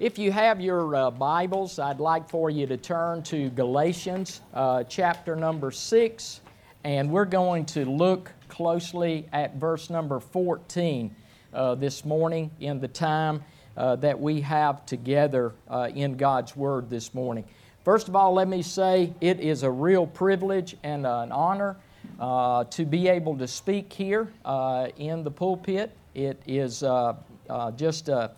If you have your uh, Bibles, I'd like for you to turn to Galatians uh, chapter number 6, and we're going to look closely at verse number 14 uh, this morning in the time uh, that we have together uh, in God's Word this morning. First of all, let me say it is a real privilege and an honor uh, to be able to speak here in the pulpit. It is just a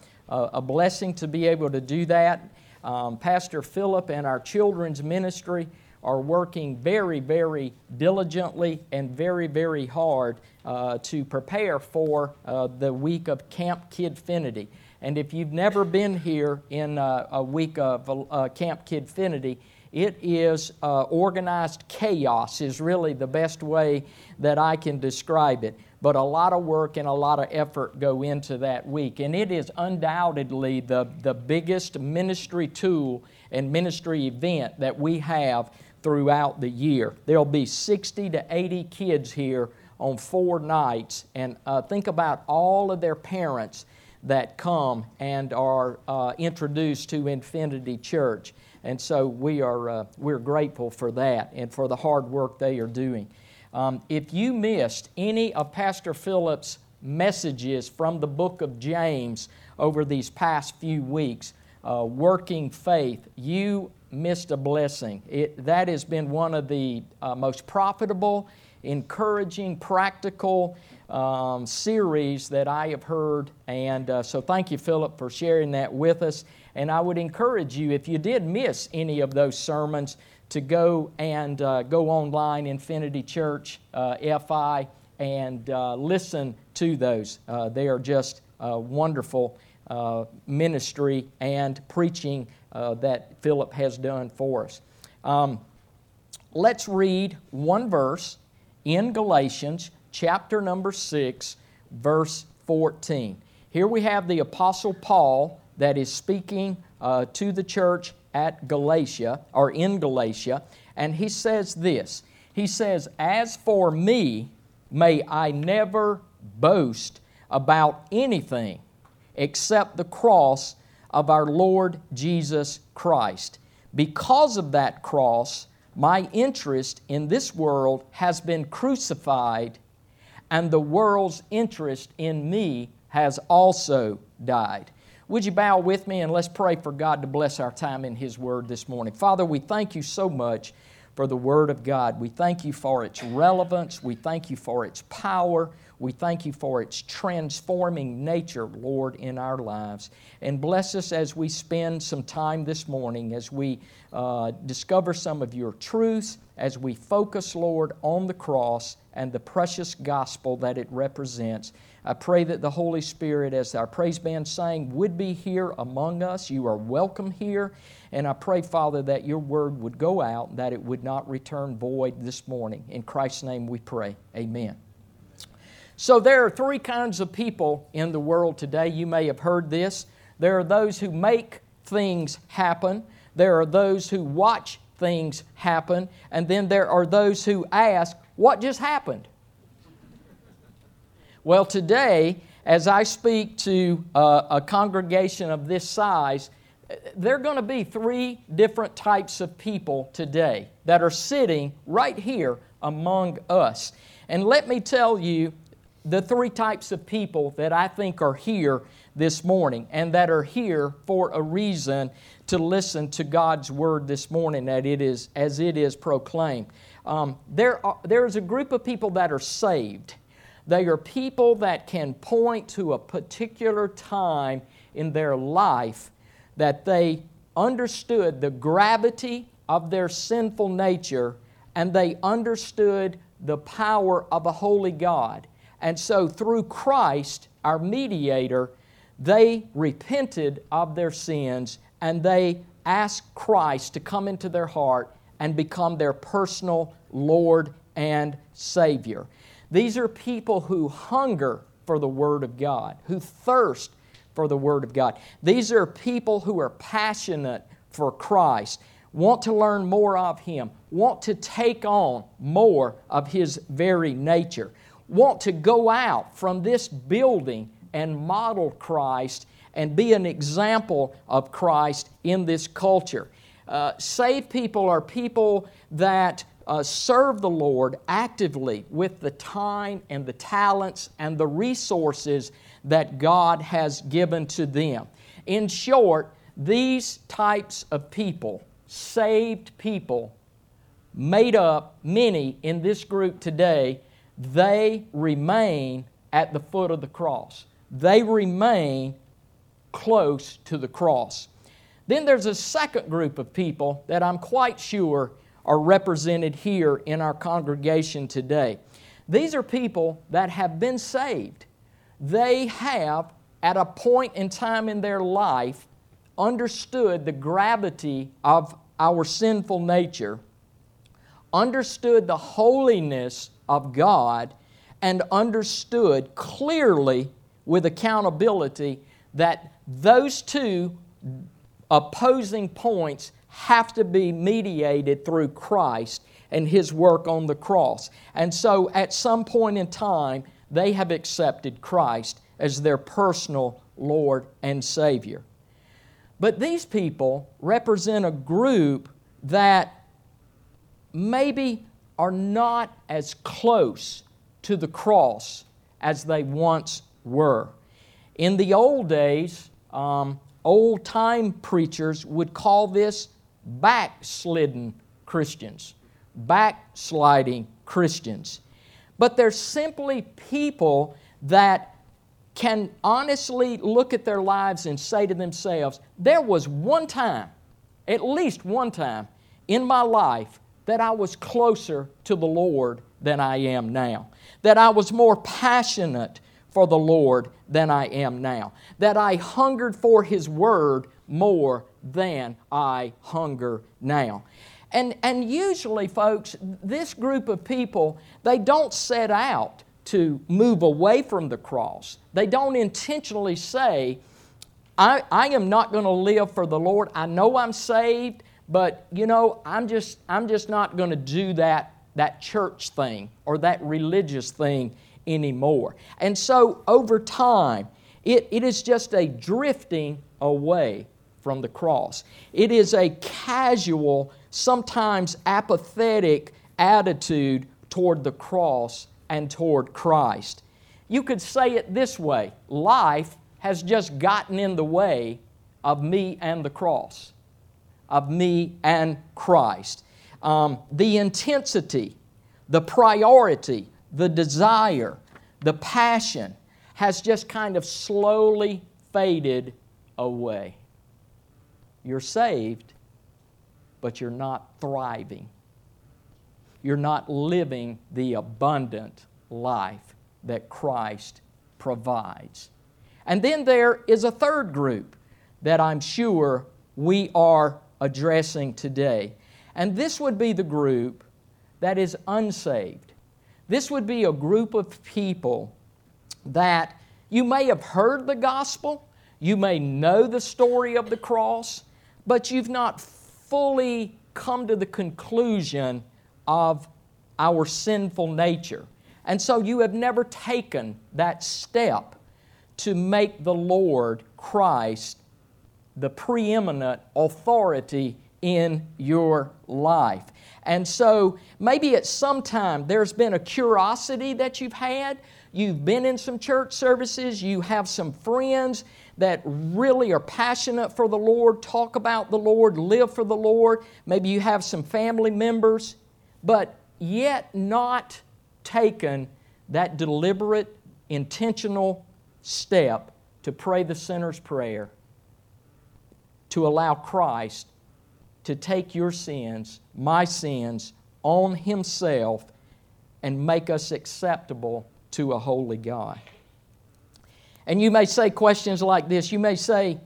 a blessing to be able to do that. Um, Pastor Philip and our children's ministry are working very, very diligently and very, very hard uh, to prepare for uh, the week of Camp Kidfinity. And if you've never been here in uh, a week of uh, Camp Kidfinity, it is uh, organized chaos, is really the best way that I can describe it but a lot of work and a lot of effort go into that week. And it is undoubtedly the, the biggest ministry tool and ministry event that we have throughout the year. There'll be 60 to 80 kids here on four nights, and uh, think about all of their parents that come and are uh, introduced to Infinity Church. And so we are uh, we're grateful for that and for the hard work they are doing. Um, if you missed any of Pastor Philip's messages from the book of James over these past few weeks, uh, working faith, you missed a blessing. It, that has been one of the uh, most profitable, encouraging, practical um, series that I have heard. And uh, so, thank you, Philip, for sharing that with us. And I would encourage you, if you did miss any of those sermons, to go and uh, go online, Infinity Church uh, FI, and uh, listen to those. Uh, they are just wonderful uh, ministry and preaching uh, that Philip has done for us. Um, let's read one verse in Galatians chapter number 6, verse 14. Here we have the Apostle Paul that is speaking uh, to the church at Galatia, or in Galatia, and he says this He says, As for me, may I never boast about anything except the cross of our Lord Jesus Christ. Because of that cross, my interest in this world has been crucified, and the world's interest in me has also died. Would you bow with me and let's pray for God to bless our time in His Word this morning? Father, we thank you so much for the Word of God. We thank you for its relevance. We thank you for its power. We thank you for its transforming nature, Lord, in our lives. And bless us as we spend some time this morning, as we uh, discover some of your truths, as we focus, Lord, on the cross and the precious gospel that it represents. I pray that the Holy Spirit, as our praise band sang, would be here among us. You are welcome here. And I pray, Father, that your word would go out, that it would not return void this morning. In Christ's name we pray. Amen. So, there are three kinds of people in the world today. You may have heard this. There are those who make things happen, there are those who watch things happen, and then there are those who ask, What just happened? Well, today, as I speak to uh, a congregation of this size, there are going to be three different types of people today that are sitting right here among us. And let me tell you the three types of people that I think are here this morning and that are here for a reason to listen to God's word this morning that it is, as it is proclaimed. Um, there, are, there is a group of people that are saved they are people that can point to a particular time in their life that they understood the gravity of their sinful nature and they understood the power of a holy God. And so, through Christ, our mediator, they repented of their sins and they asked Christ to come into their heart and become their personal Lord and Savior. These are people who hunger for the Word of God, who thirst for the Word of God. These are people who are passionate for Christ, want to learn more of Him, want to take on more of His very nature, want to go out from this building and model Christ and be an example of Christ in this culture. Uh, saved people are people that uh, serve the Lord actively with the time and the talents and the resources that God has given to them. In short, these types of people, saved people, made up many in this group today, they remain at the foot of the cross. They remain close to the cross. Then there's a second group of people that I'm quite sure are represented here in our congregation today. These are people that have been saved. They have, at a point in time in their life, understood the gravity of our sinful nature, understood the holiness of God, and understood clearly with accountability that those two opposing points have to be mediated through Christ and His work on the cross. And so at some point in time, they have accepted Christ as their personal Lord and Savior. But these people represent a group that maybe are not as close to the cross as they once were. In the old days, um, old time preachers would call this backslidden Christians, backsliding Christians. But they're simply people that can honestly look at their lives and say to themselves, There was one time, at least one time in my life, that I was closer to the Lord than I am now, that I was more passionate for the Lord than I am now, that I hungered for His Word more than I hunger now. And, and usually, folks, this group of people, they don't set out to move away from the cross. They don't intentionally say, I, I am not going to live for the Lord. I know I'm saved, but you know, I'm just, I'm just not going to do that, that church thing or that religious thing anymore. And so over time, it, it is just a drifting away from the cross. It is a casual, sometimes apathetic attitude toward the cross and toward Christ. You could say it this way life has just gotten in the way of me and the cross, of me and Christ. Um, the intensity, the priority, the desire, the passion has just kind of slowly faded away. You're saved, but you're not thriving. You're not living the abundant life that Christ provides. And then there is a third group that I'm sure we are addressing today. And this would be the group that is unsaved. This would be a group of people that you may have heard the gospel, you may know the story of the cross, but you've not fully come to the conclusion of our sinful nature. And so you have never taken that step to make the Lord Christ the preeminent authority in your life. And so maybe at some time there's been a curiosity that you've had. You've been in some church services, you have some friends that really are passionate for the Lord, talk about the Lord, live for the Lord. Maybe you have some family members, but yet not taken that deliberate, intentional step to pray the sinner's prayer, to allow Christ to take your sins, my sins, on Himself and make us acceptable to a holy God. And you may say questions like this. You may say,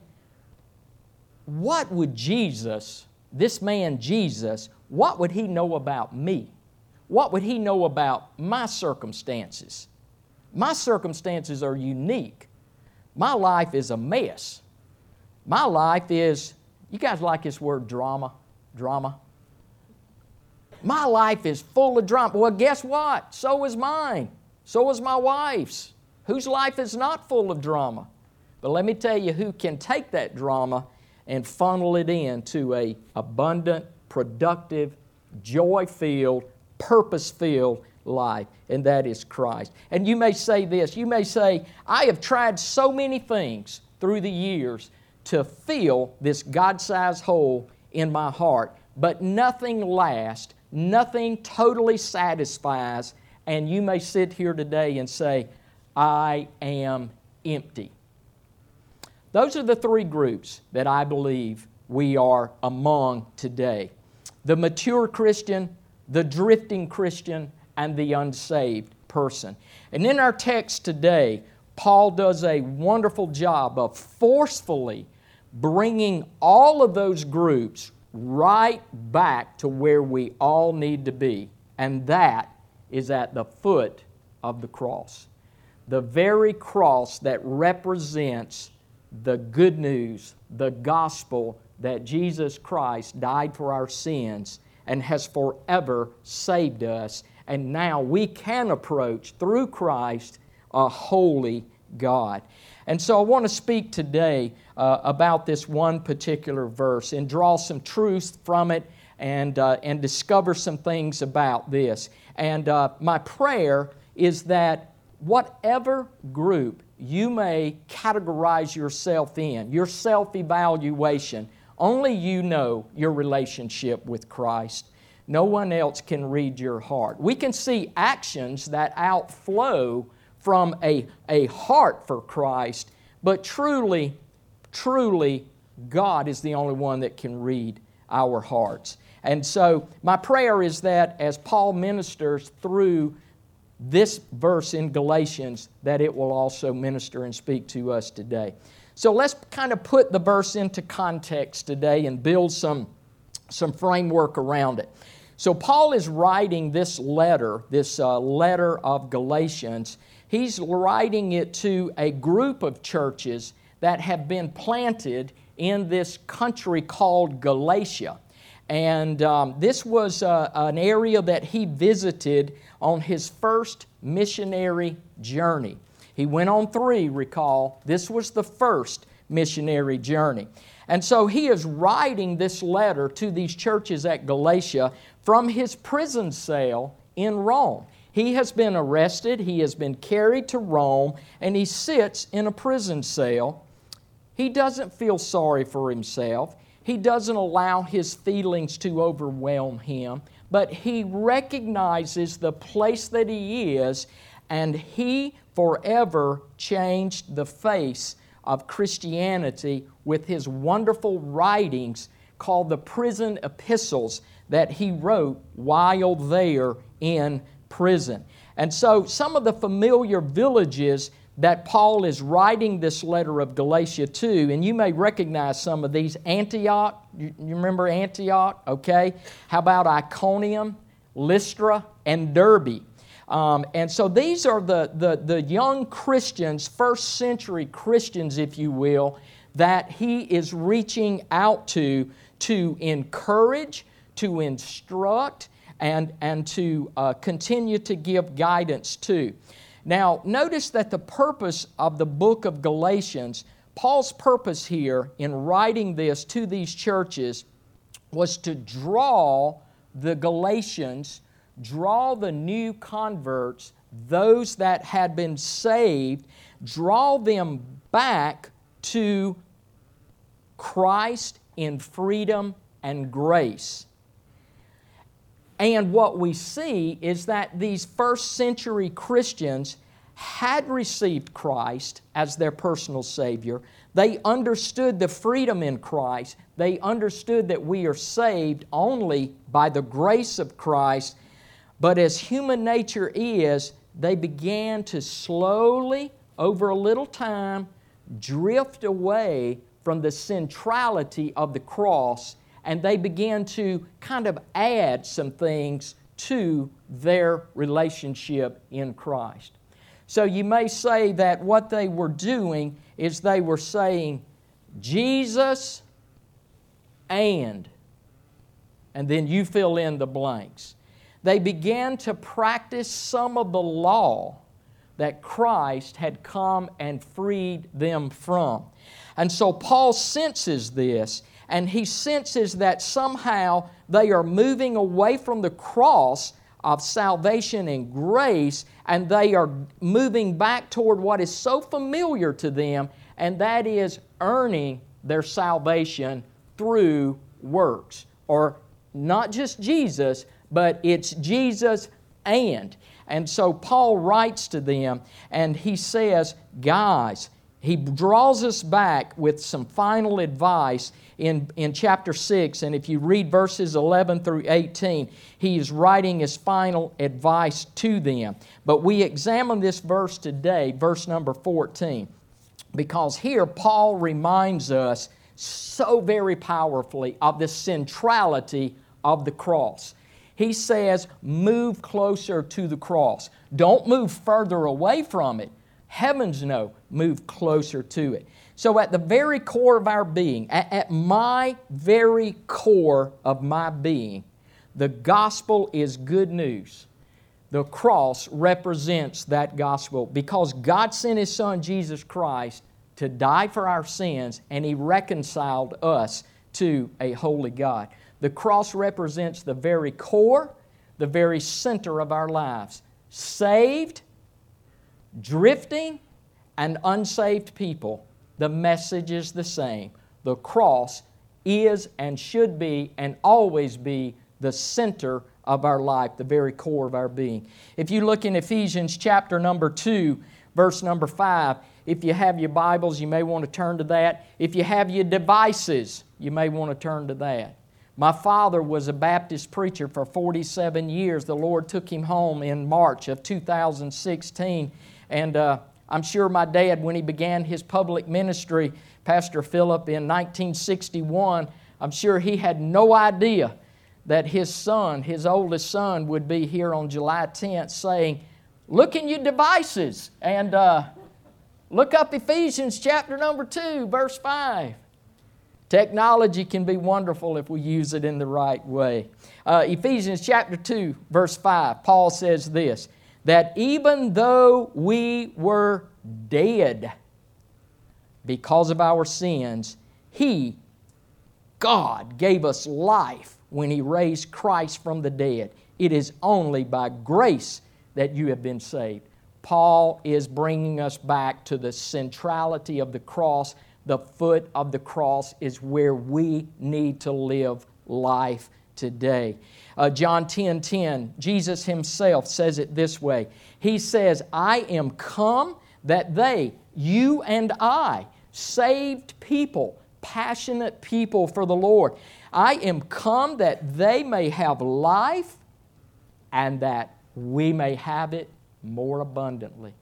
What would Jesus, this man Jesus, what would he know about me? What would he know about my circumstances? My circumstances are unique. My life is a mess. My life is, you guys like this word drama? Drama? My life is full of drama. Well, guess what? So is mine. So is my wife's whose life is not full of drama. But let me tell you who can take that drama and funnel it into a abundant, productive, joy-filled, purpose-filled life, and that is Christ. And you may say this, you may say, I have tried so many things through the years to fill this God-sized hole in my heart, but nothing lasts, nothing totally satisfies, and you may sit here today and say, I am empty. Those are the three groups that I believe we are among today the mature Christian, the drifting Christian, and the unsaved person. And in our text today, Paul does a wonderful job of forcefully bringing all of those groups right back to where we all need to be, and that is at the foot of the cross. The very cross that represents the good news, the gospel that Jesus Christ died for our sins and has forever saved us. And now we can approach through Christ a holy God. And so I want to speak today uh, about this one particular verse and draw some truth from it and, uh, and discover some things about this. And uh, my prayer is that whatever group you may categorize yourself in, your self evaluation, only you know your relationship with Christ. No one else can read your heart. We can see actions that outflow from a, a heart for Christ, but truly, truly, God is the only one that can read our hearts. And so, my prayer is that as Paul ministers through this verse in Galatians, that it will also minister and speak to us today. So, let's kind of put the verse into context today and build some, some framework around it. So, Paul is writing this letter, this uh, letter of Galatians, He's writing it to a group of churches that have been planted in this country called Galatia. And um, this was uh, an area that he visited on his first missionary journey. He went on three, recall. This was the first missionary journey. And so he is writing this letter to these churches at Galatia from his prison cell in Rome. He has been arrested, he has been carried to Rome, and he sits in a prison cell. He doesn't feel sorry for himself. He doesn't allow his feelings to overwhelm him, but he recognizes the place that he is, and he forever changed the face of Christianity with his wonderful writings called the prison epistles that he wrote while there in prison. And so, some of the familiar villages that Paul is writing this letter of Galatia to, and you may recognize some of these Antioch, you, remember Antioch? Okay. How about Iconium, Lystra, and Derbe? Um, and so these are the, the, the young Christians, first century Christians, if you will, that he is reaching out to to encourage, to instruct, and, and to uh, continue to give guidance to. Now, notice that the purpose of the book of Galatians, Paul's purpose here in writing this to these churches was to draw the Galatians, draw the new converts, those that had been saved, draw them back to Christ in freedom and grace. And what we see is that these first century Christians had received Christ as their personal Savior. They understood the freedom in Christ. They understood that we are saved only by the grace of Christ. But as human nature is, they began to slowly, over a little time, drift away from the centrality of the cross and they began to kind of add some things to their relationship in Christ. So you may say that what they were doing is they were saying, Jesus and, and then you fill in the blanks. They began to practice some of the law, that Christ had come and freed them from. And so Paul senses this, and he senses that somehow they are moving away from the cross of salvation and grace, and they are moving back toward what is so familiar to them, and that is earning their salvation through works. Or not just Jesus, but it's Jesus and. And so Paul writes to them and he says, Guys, he draws us back with some final advice in, in chapter 6. And if you read verses 11 through 18, he is writing his final advice to them. But we examine this verse today, verse number 14, because here Paul reminds us so very powerfully of the centrality of the cross. He says, move closer to the cross. Don't move further away from it. Heavens no, move closer to it. So, at the very core of our being, at, at my very core of my being, the gospel is good news. The cross represents that gospel because God sent His Son Jesus Christ to die for our sins and He reconciled us to a holy God. The cross represents the very core, the very center of our lives. Saved, drifting, and unsaved people, the message is the same. The cross is and should be and always be the center of our life, the very core of our being. If you look in Ephesians chapter number 2, verse number 5, if you have your Bibles, you may want to turn to that. If you have your devices, you may want to turn to that. My father was a Baptist preacher for 47 years. The Lord took him home in March of 2016. And uh, I'm sure my dad, when he began his public ministry, Pastor Philip, in 1961, I'm sure he had no idea that his son, his oldest son, would be here on July 10th saying, Look in your devices and uh, look up Ephesians chapter number 2, verse 5. Technology can be wonderful if we use it in the right way. Uh, Ephesians chapter 2, verse 5, Paul says this that even though we were dead because of our sins, He, God, gave us life when He raised Christ from the dead. It is only by grace that you have been saved. Paul is bringing us back to the centrality of the cross the foot of the cross is where we need to live life today. Uh, John 10 10, Jesus himself says it this way He says, I am come that they, you and I, saved people, passionate people for the Lord, I am come that they may have life and that we may have it more abundantly.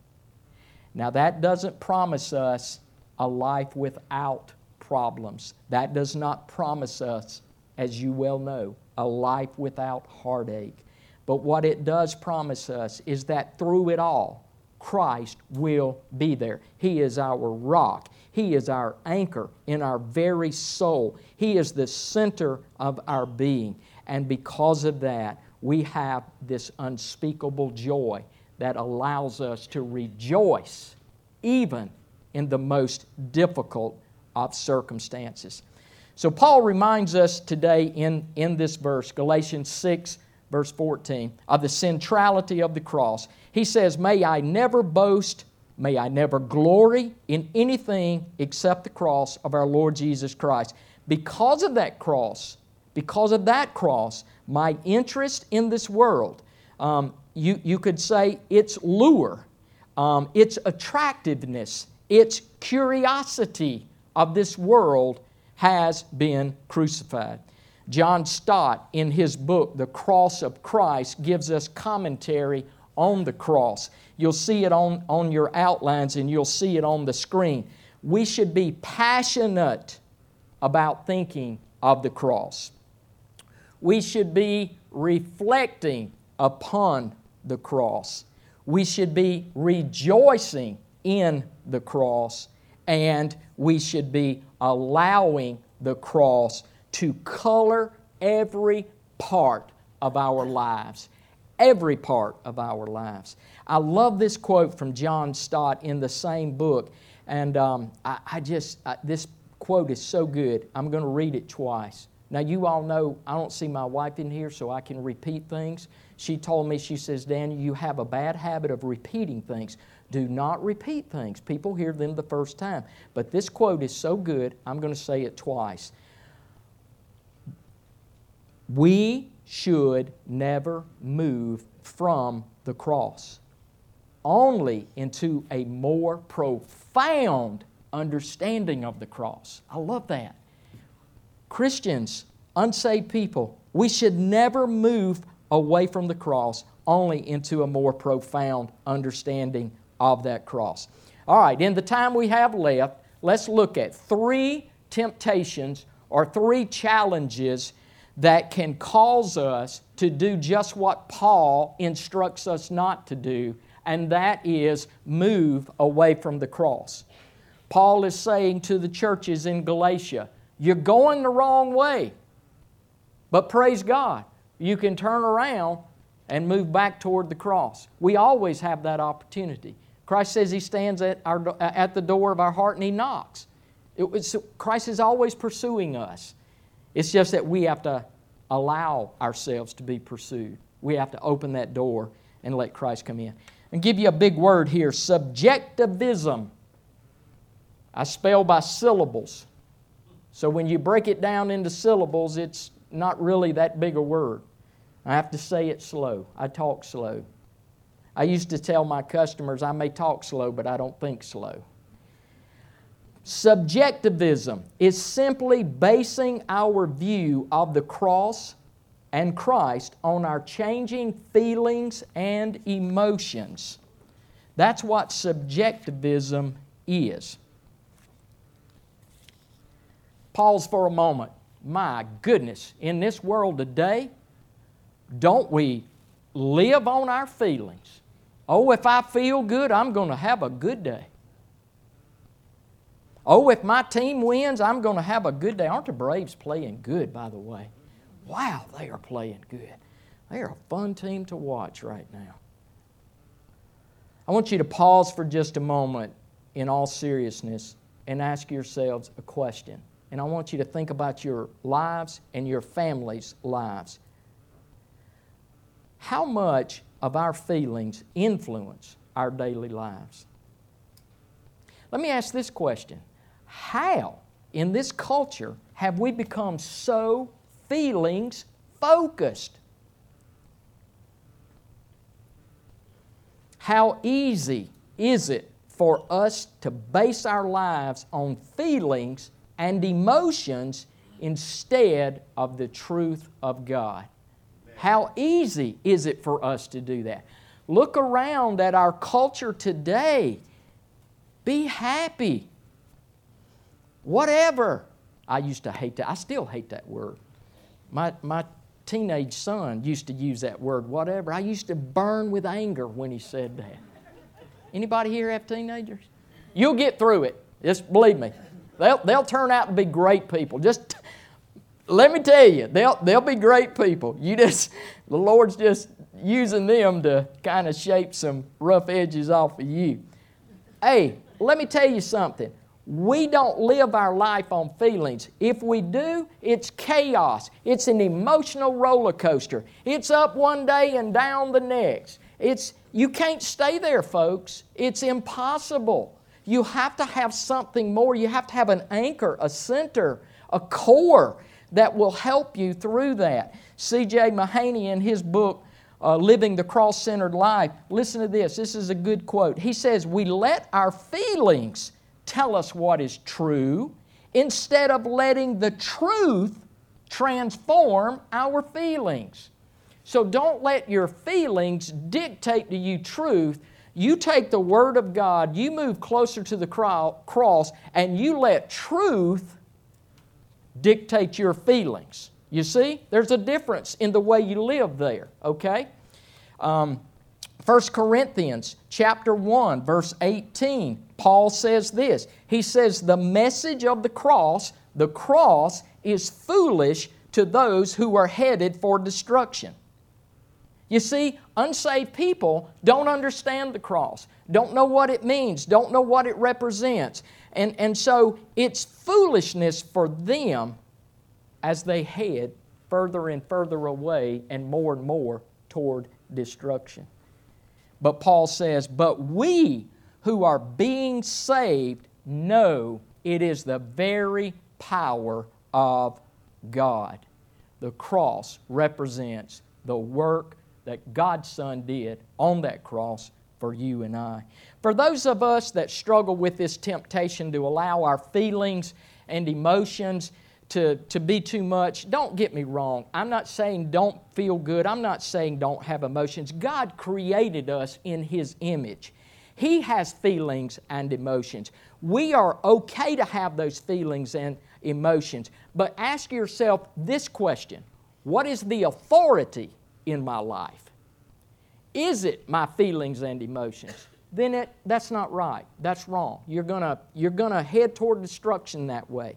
Now, that doesn't promise us a life without problems. That does not promise us, as you well know, a life without heartache. But what it does promise us is that through it all, Christ will be there. He is our rock. He is our anchor in our very soul. He is the center of our being. And because of that, we have this unspeakable joy that allows us to rejoice even in the most difficult of circumstances. So, Paul reminds us today in, in this verse, Galatians 6, verse 14, of the centrality of the cross. He says, May I never boast, may I never glory in anything except the cross of our Lord Jesus Christ. Because of that cross, because of that cross, my interest in this world, um, you, you could say its lure, um, its attractiveness, its curiosity of this world has been crucified. John Stott, in his book, The Cross of Christ, gives us commentary on the cross. You'll see it on, on your outlines and you'll see it on the screen. We should be passionate about thinking of the cross. We should be reflecting upon the cross. We should be rejoicing in the cross, and we should be allowing the cross to color every part of our lives. every part of our lives. I love this quote from John Stott in the same book, and um, I, I, just, I, this quote is so good, I'm going to read it twice. Now, you all know I don't see my wife in here, so I can repeat things. She told me, she says, Daniel, you have a bad habit of repeating things. Do not repeat things. People hear them the first time. But this quote is so good, I'm going to say it twice. We should never move from the cross, only into a more profound understanding of the cross. I love that. Christians, unsaved people, we should never move away from the cross, only into a more profound understanding of that cross. All right, in the time we have left, let's look at three temptations or three challenges that can cause us to do just what Paul instructs us not to do, and that is move away from the cross. Paul is saying to the churches in Galatia, You're going the wrong way. But praise God, you can turn around and move back toward the cross. We always have that opportunity. Christ says He stands at, our, at the door of our heart and He knocks. It was, Christ is always pursuing us. It's just that we have to allow ourselves to be pursued. We have to open that door and let Christ come in. And give you a big word here subjectivism. I spell by syllables. So when you break it down into syllables, it's not really that big a word. I have to say it slow. I talk slow. I used to tell my customers I may talk slow, but I don't think slow. Subjectivism is simply basing our view of the cross and Christ on our changing feelings and emotions. That's what subjectivism is. Pause for a moment. My goodness, in this world today, don't we live on our feelings? Oh, if I feel good, I'm going to have a good day. Oh, if my team wins, I'm going to have a good day. Aren't the Braves playing good, by the way? Wow, they are playing good. They are a fun team to watch right now. I want you to pause for just a moment in all seriousness and ask yourselves a question. And I want you to think about your lives and your family's lives. How much of our feelings influence our daily lives? Let me ask this question how, in this culture, have we become so feelings focused? How easy is it for us to base our lives on feelings and emotions instead of the truth of God? How easy is it for us to do that? Look around at our culture today. Be happy. Whatever. I used to hate that. I still hate that word. My, my teenage son used to use that word, whatever. I used to burn with anger when he said that. Anybody here have teenagers? You'll get through it. Just believe me. They'll, they'll turn out to be great people. Just let me tell you, they'll, they'll be great people. You just, the Lord's just using them to kind of shape some rough edges off of you. Hey, let me tell you something. We don't live our life on feelings. If we do, it's chaos. It's an emotional roller coaster. It's up one day and down the next. It's, you can't stay there, folks. It's impossible. You have to have something more. You have to have an anchor, a center, a core that will help you through that. C.J. Mahaney, in his book, uh, Living the Cross Centered Life, listen to this. This is a good quote. He says, We let our feelings tell us what is true instead of letting the truth transform our feelings. So don't let your feelings dictate to you truth. You take the Word of God, you move closer to the cross, and you let truth dictate your feelings. You see, there's a difference in the way you live there, okay? Um, 1 Corinthians chapter 1 verse 18 Paul says this. He says the message of the cross, the cross is foolish to those who are headed for destruction. You see, unsaved people don't understand the cross, don't know what it means, don't know what it represents. And, and so it's foolishness for them as they head further and further away and more and more toward destruction. But Paul says, But we who are being saved know it is the very power of God. The cross represents the work that God's Son did on that cross for you and I. For those of us that struggle with this temptation to allow our feelings and emotions to, to be too much, don't get me wrong. I'm not saying don't feel good. I'm not saying don't have emotions. God created us in His image. He has feelings and emotions. We are okay to have those feelings and emotions. But ask yourself this question What is the authority in my life? Is it my feelings and emotions? Then it, that's not right. That's wrong. You're going you're gonna head toward destruction that way.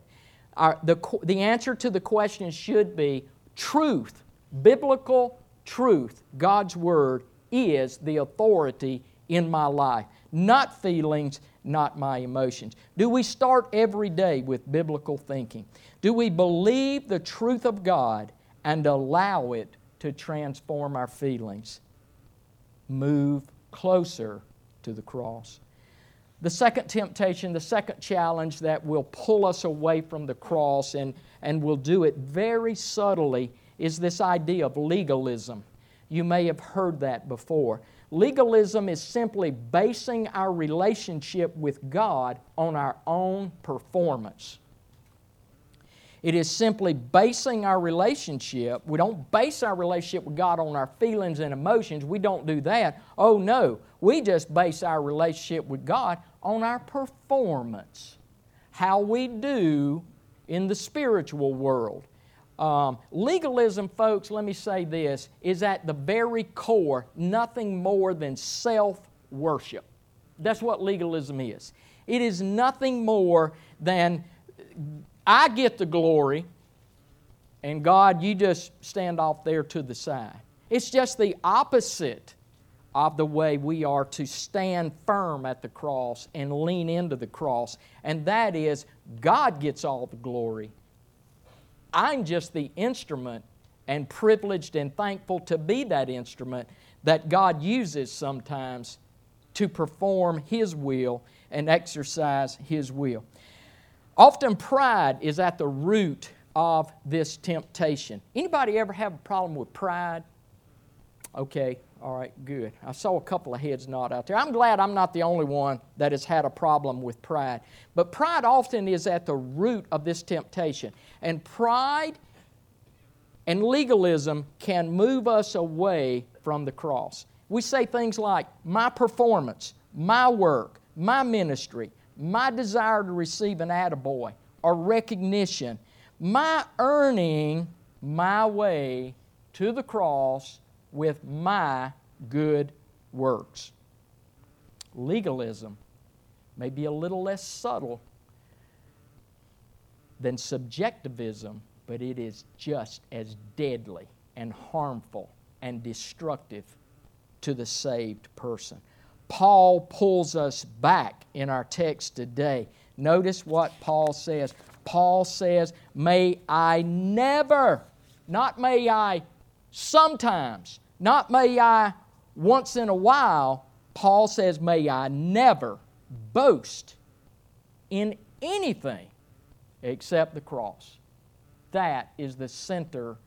Our, the, the answer to the question should be truth, biblical truth, God's Word is the authority in my life, not feelings, not my emotions. Do we start every day with biblical thinking? Do we believe the truth of God and allow it to transform our feelings? Move closer to the cross. The second temptation, the second challenge that will pull us away from the cross and, and will do it very subtly is this idea of legalism. You may have heard that before. Legalism is simply basing our relationship with God on our own performance. It is simply basing our relationship. We don't base our relationship with God on our feelings and emotions. We don't do that. Oh no, we just base our relationship with God on our performance. How we do in the spiritual world. Um, legalism, folks, let me say this, is at the very core nothing more than self worship. That's what legalism is. It is nothing more than I get the glory, and God, you just stand off there to the side. It's just the opposite of the way we are to stand firm at the cross and lean into the cross, and that is God gets all the glory I'm just the instrument and privileged and thankful to be that instrument that God uses sometimes to perform His will and exercise His will. Often pride is at the root of this temptation. Anybody ever have a problem with pride? Okay, all right, good. I saw a couple of heads nod out there. I'm glad I'm not the only one that has had a problem with pride. But pride often is at the root of this temptation. And pride and legalism can move us away from the cross. We say things like, my performance, my work, my ministry, my desire to receive an attaboy or recognition, my earning my way to the cross with my good works. Legalism may be a little less subtle than subjectivism, but it is just as deadly and harmful and destructive to the saved person. Paul pulls us back in our text today. Notice what Paul says. Paul says, May I never, not may I sometimes, not may I once in a while, Paul says, May I never boast in anything except the cross. That is the center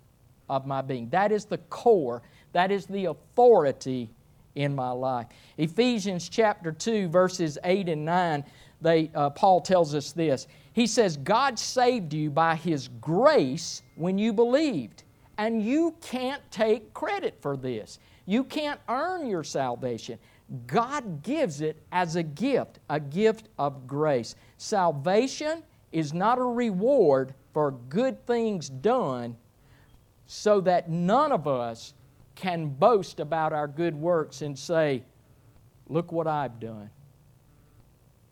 of my being. That is the core. That is the authority in my life. Ephesians chapter 2, verses 8 and 9, they, uh, Paul tells us this. He says, God saved you by His grace when you believed. And you can't take credit for this. You can't earn your salvation. God gives it as a gift, a gift of grace. Salvation is not a reward for good things done, so that none of us can boast about our good works and say, Look what I've done.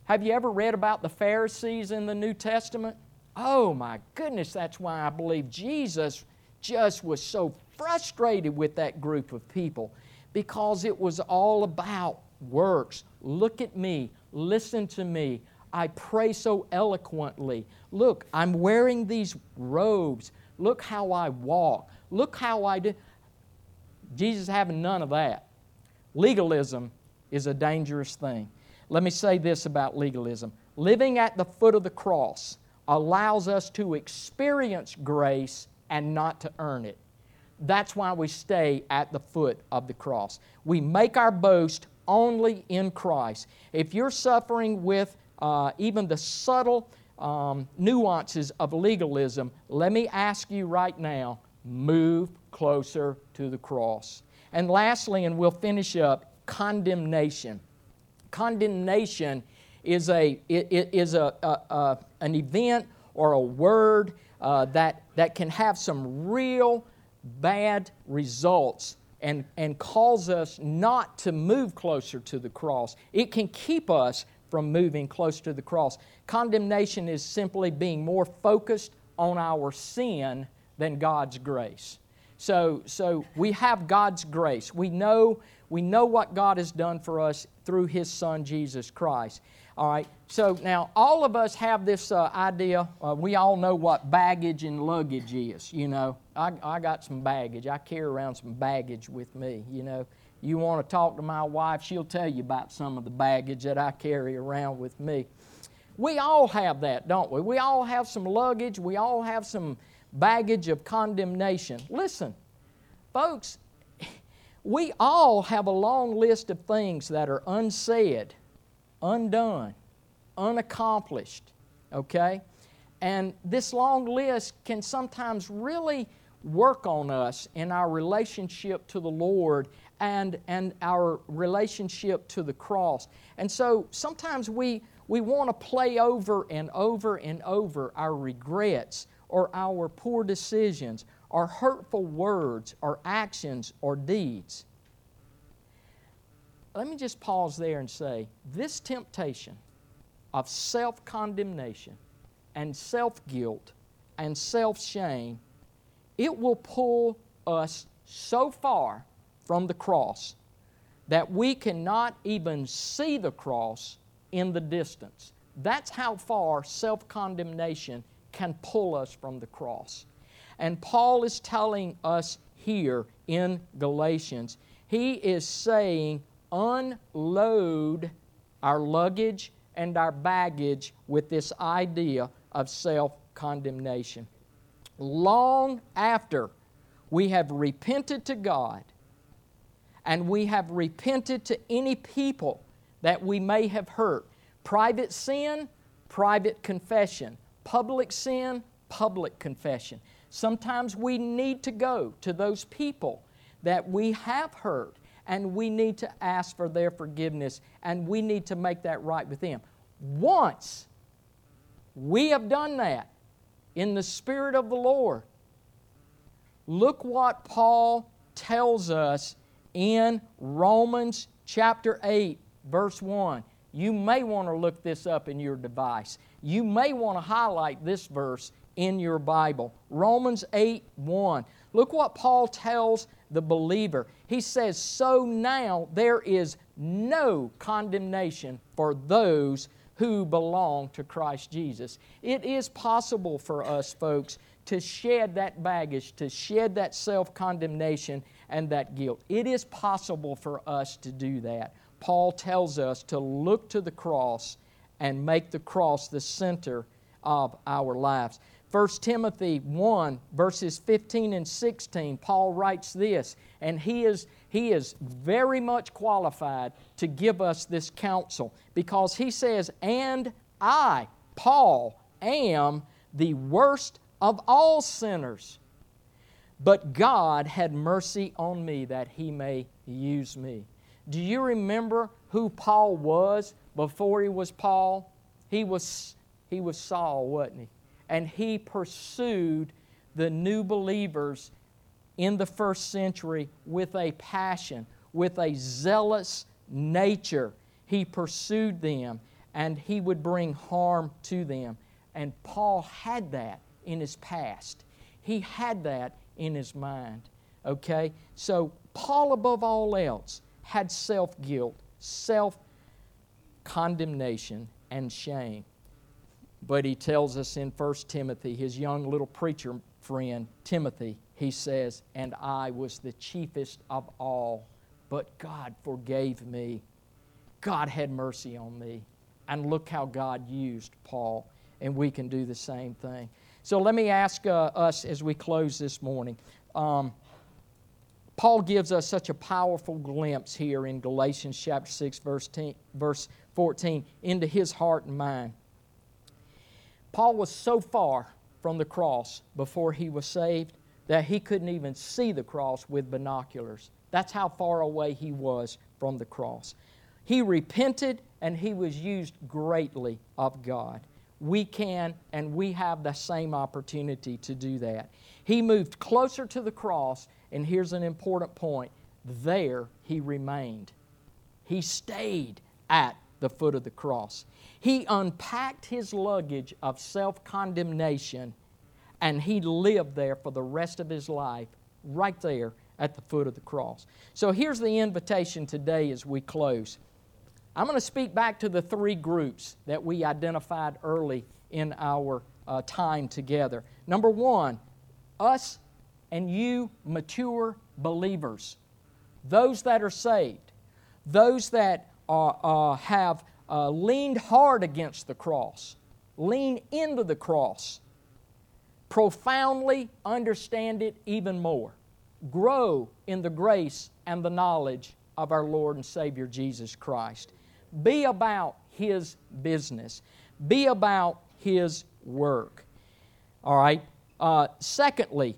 Have you ever read about the Pharisees in the New Testament? Oh my goodness, that's why I believe Jesus just was so frustrated with that group of people because it was all about works. Look at me, listen to me. I pray so eloquently. Look, I'm wearing these robes. Look how I walk. Look how I do. Jesus having none of that. Legalism is a dangerous thing. Let me say this about legalism living at the foot of the cross allows us to experience grace and not to earn it. That's why we stay at the foot of the cross. We make our boast only in Christ. If you're suffering with uh, even the subtle um, nuances of legalism, let me ask you right now move closer to the cross. And lastly, and we'll finish up, condemnation. Condemnation is, a, is a, a, a, an event or a word uh, that, that can have some real bad results and, and cause us not to move closer to the cross. It can keep us from moving close to the cross. Condemnation is simply being more focused on our sin than God's grace. So, so we have God's grace. We know, we know what God has done for us through His Son, Jesus Christ. All right, so now all of us have this uh, idea. Uh, we all know what baggage and luggage is. You know, I, I got some baggage. I carry around some baggage with me. You know, you want to talk to my wife, she'll tell you about some of the baggage that I carry around with me. We all have that, don't we? We all have some luggage. We all have some baggage of condemnation. Listen, folks, we all have a long list of things that are unsaid undone, unaccomplished, okay? And this long list can sometimes really work on us in our relationship to the Lord and, and our relationship to the cross. And so sometimes we, we want to play over and over and over our regrets or our poor decisions or hurtful words or actions or deeds let me just pause there and say this temptation of self condemnation and self guilt and self shame, it will pull us so far from the cross that we cannot even see the cross in the distance. That's how far self condemnation can pull us from the cross. And Paul is telling us here in Galatians, he is saying unload our luggage and our baggage with this idea of self condemnation. Long after we have repented to God and we have repented to any people that we may have hurt, private sin, private confession, public sin, public confession. Sometimes we need to go to those people that we have hurt and we need to ask for their forgiveness and we need to make that right with them. Once we have done that in the Spirit of the Lord, look what Paul tells us in Romans chapter 8, verse 1. You may want to look this up in your device. You may want to highlight this verse in your Bible. Romans 8, 1. Look what Paul tells the believer. He says, So now there is no condemnation for those who belong to Christ Jesus. It is possible for us, folks, to shed that baggage, to shed that self condemnation and that guilt. It is possible for us to do that. Paul tells us to look to the cross and make the cross the center of our lives. 1 Timothy 1, verses 15 and 16, Paul writes this, and he is, he is very much qualified to give us this counsel because he says, And I, Paul, am the worst of all sinners. But God had mercy on me that he may use me. Do you remember who Paul was before he was Paul? He was, he was Saul, wasn't he? and he pursued the new believers in the first century with a passion, with a zealous nature. He pursued them and he would bring harm to them. And Paul had that in his past. He had that in his mind. Okay? So, Paul, above all else, had self guilt, self condemnation, and shame. But he tells us in 1 Timothy, his young little preacher friend, Timothy, he says, And I was the chiefest of all, but God forgave me. God had mercy on me. And look how God used Paul, and we can do the same thing. So let me ask uh, us as we close this morning. Um, Paul gives us such a powerful glimpse here in Galatians chapter 6, verse, 10, verse 14, into his heart and mind. Paul was so far from the cross before he was saved that he couldn't even see the cross with binoculars. That's how far away he was from the cross. He repented and he was used greatly of God. We can and we have the same opportunity to do that. He moved closer to the cross, and here's an important point there he remained. He stayed at the foot of the cross. He unpacked his luggage of self condemnation and he lived there for the rest of his life, right there at the foot of the cross. So here's the invitation today as we close. I'm going to speak back to the three groups that we identified early in our uh, time together. Number one, us and you, mature believers, those that are saved, those that uh, uh, have uh, leaned hard against the cross, lean into the cross, profoundly understand it even more, grow in the grace and the knowledge of our Lord and Savior Jesus Christ. Be about His business, be about His work. All right? Uh, secondly,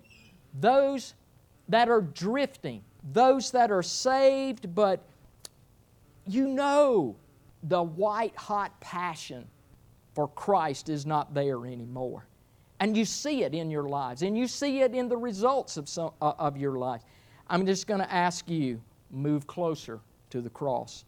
those that are drifting, those that are saved, but you know the white hot passion for Christ is not there anymore. And you see it in your lives, and you see it in the results of, some, uh, of your life. I'm just going to ask you move closer to the cross.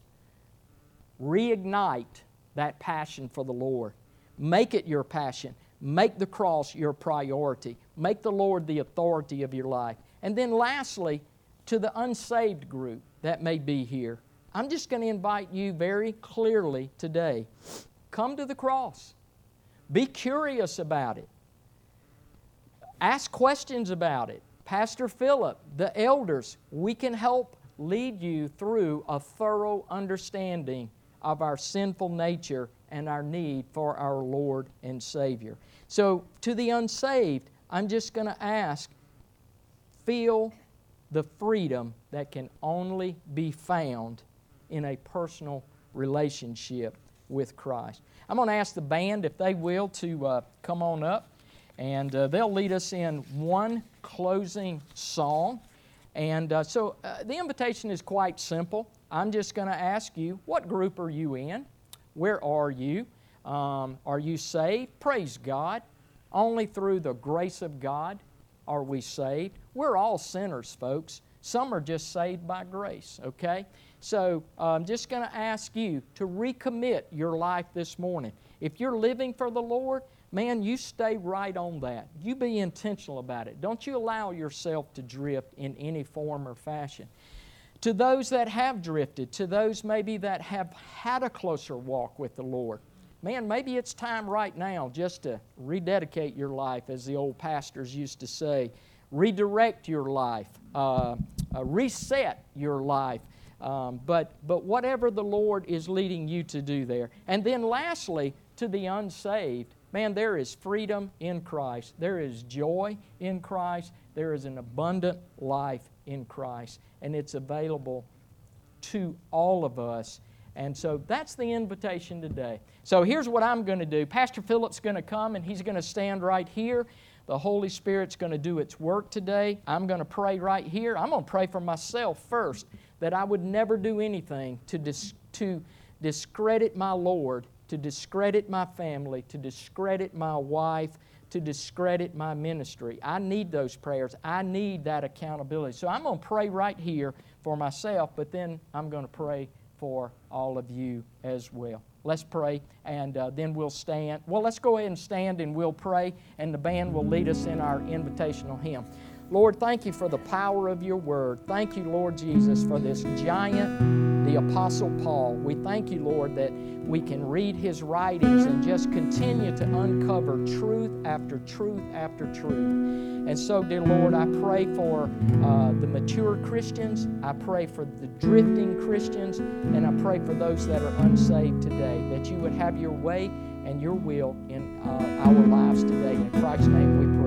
Reignite that passion for the Lord. Make it your passion. Make the cross your priority. Make the Lord the authority of your life. And then, lastly, to the unsaved group that may be here, I'm just going to invite you very clearly today come to the cross. Be curious about it. Ask questions about it. Pastor Philip, the elders, we can help lead you through a thorough understanding of our sinful nature and our need for our Lord and Savior. So, to the unsaved, I'm just going to ask feel the freedom that can only be found in a personal relationship with Christ. I'm going to ask the band, if they will, to uh, come on up. And uh, they'll lead us in one closing song. And uh, so uh, the invitation is quite simple. I'm just going to ask you, what group are you in? Where are you? Um, are you saved? Praise God. Only through the grace of God are we saved. We're all sinners, folks. Some are just saved by grace, okay? So I'm just going to ask you to recommit your life this morning. If you're living for the Lord, man, you stay right on that. You be intentional about it. Don't you allow yourself to drift in any form or fashion. To those that have drifted, to those maybe that have had a closer walk with the Lord, man, maybe it's time right now just to rededicate your life, as the old pastors used to say, redirect your life, uh, uh, reset your life. Um, but, but whatever the Lord is leading you to do there. And then lastly, to the unsaved, Man, there is freedom in Christ. There is joy in Christ. There is an abundant life in Christ. And it's available to all of us. And so that's the invitation today. So here's what I'm going to do Pastor Philip's going to come and he's going to stand right here. The Holy Spirit's going to do its work today. I'm going to pray right here. I'm going to pray for myself first that I would never do anything to, dis- to discredit my Lord to discredit my family, to discredit my wife, to discredit my ministry. I need those prayers. I need that accountability. So I'm going to pray right here for myself, but then I'm going to pray for all of you as well. Let's pray, and uh, then we'll stand. Well, let's go ahead and stand and we'll pray, and the band will lead us in our invitational hymn. Lord, thank you for the power of your word. Thank you, Lord Jesus, for this giant, the Apostle Paul. We thank you, Lord, that we can read his writings and just continue to uncover truth after truth after truth. And so, dear Lord, I pray for uh, the mature Christians, I pray for the drifting Christians, and I pray for those that are unsaved today, that you would have your way and your will in uh, our lives today. In Christ's name we pray.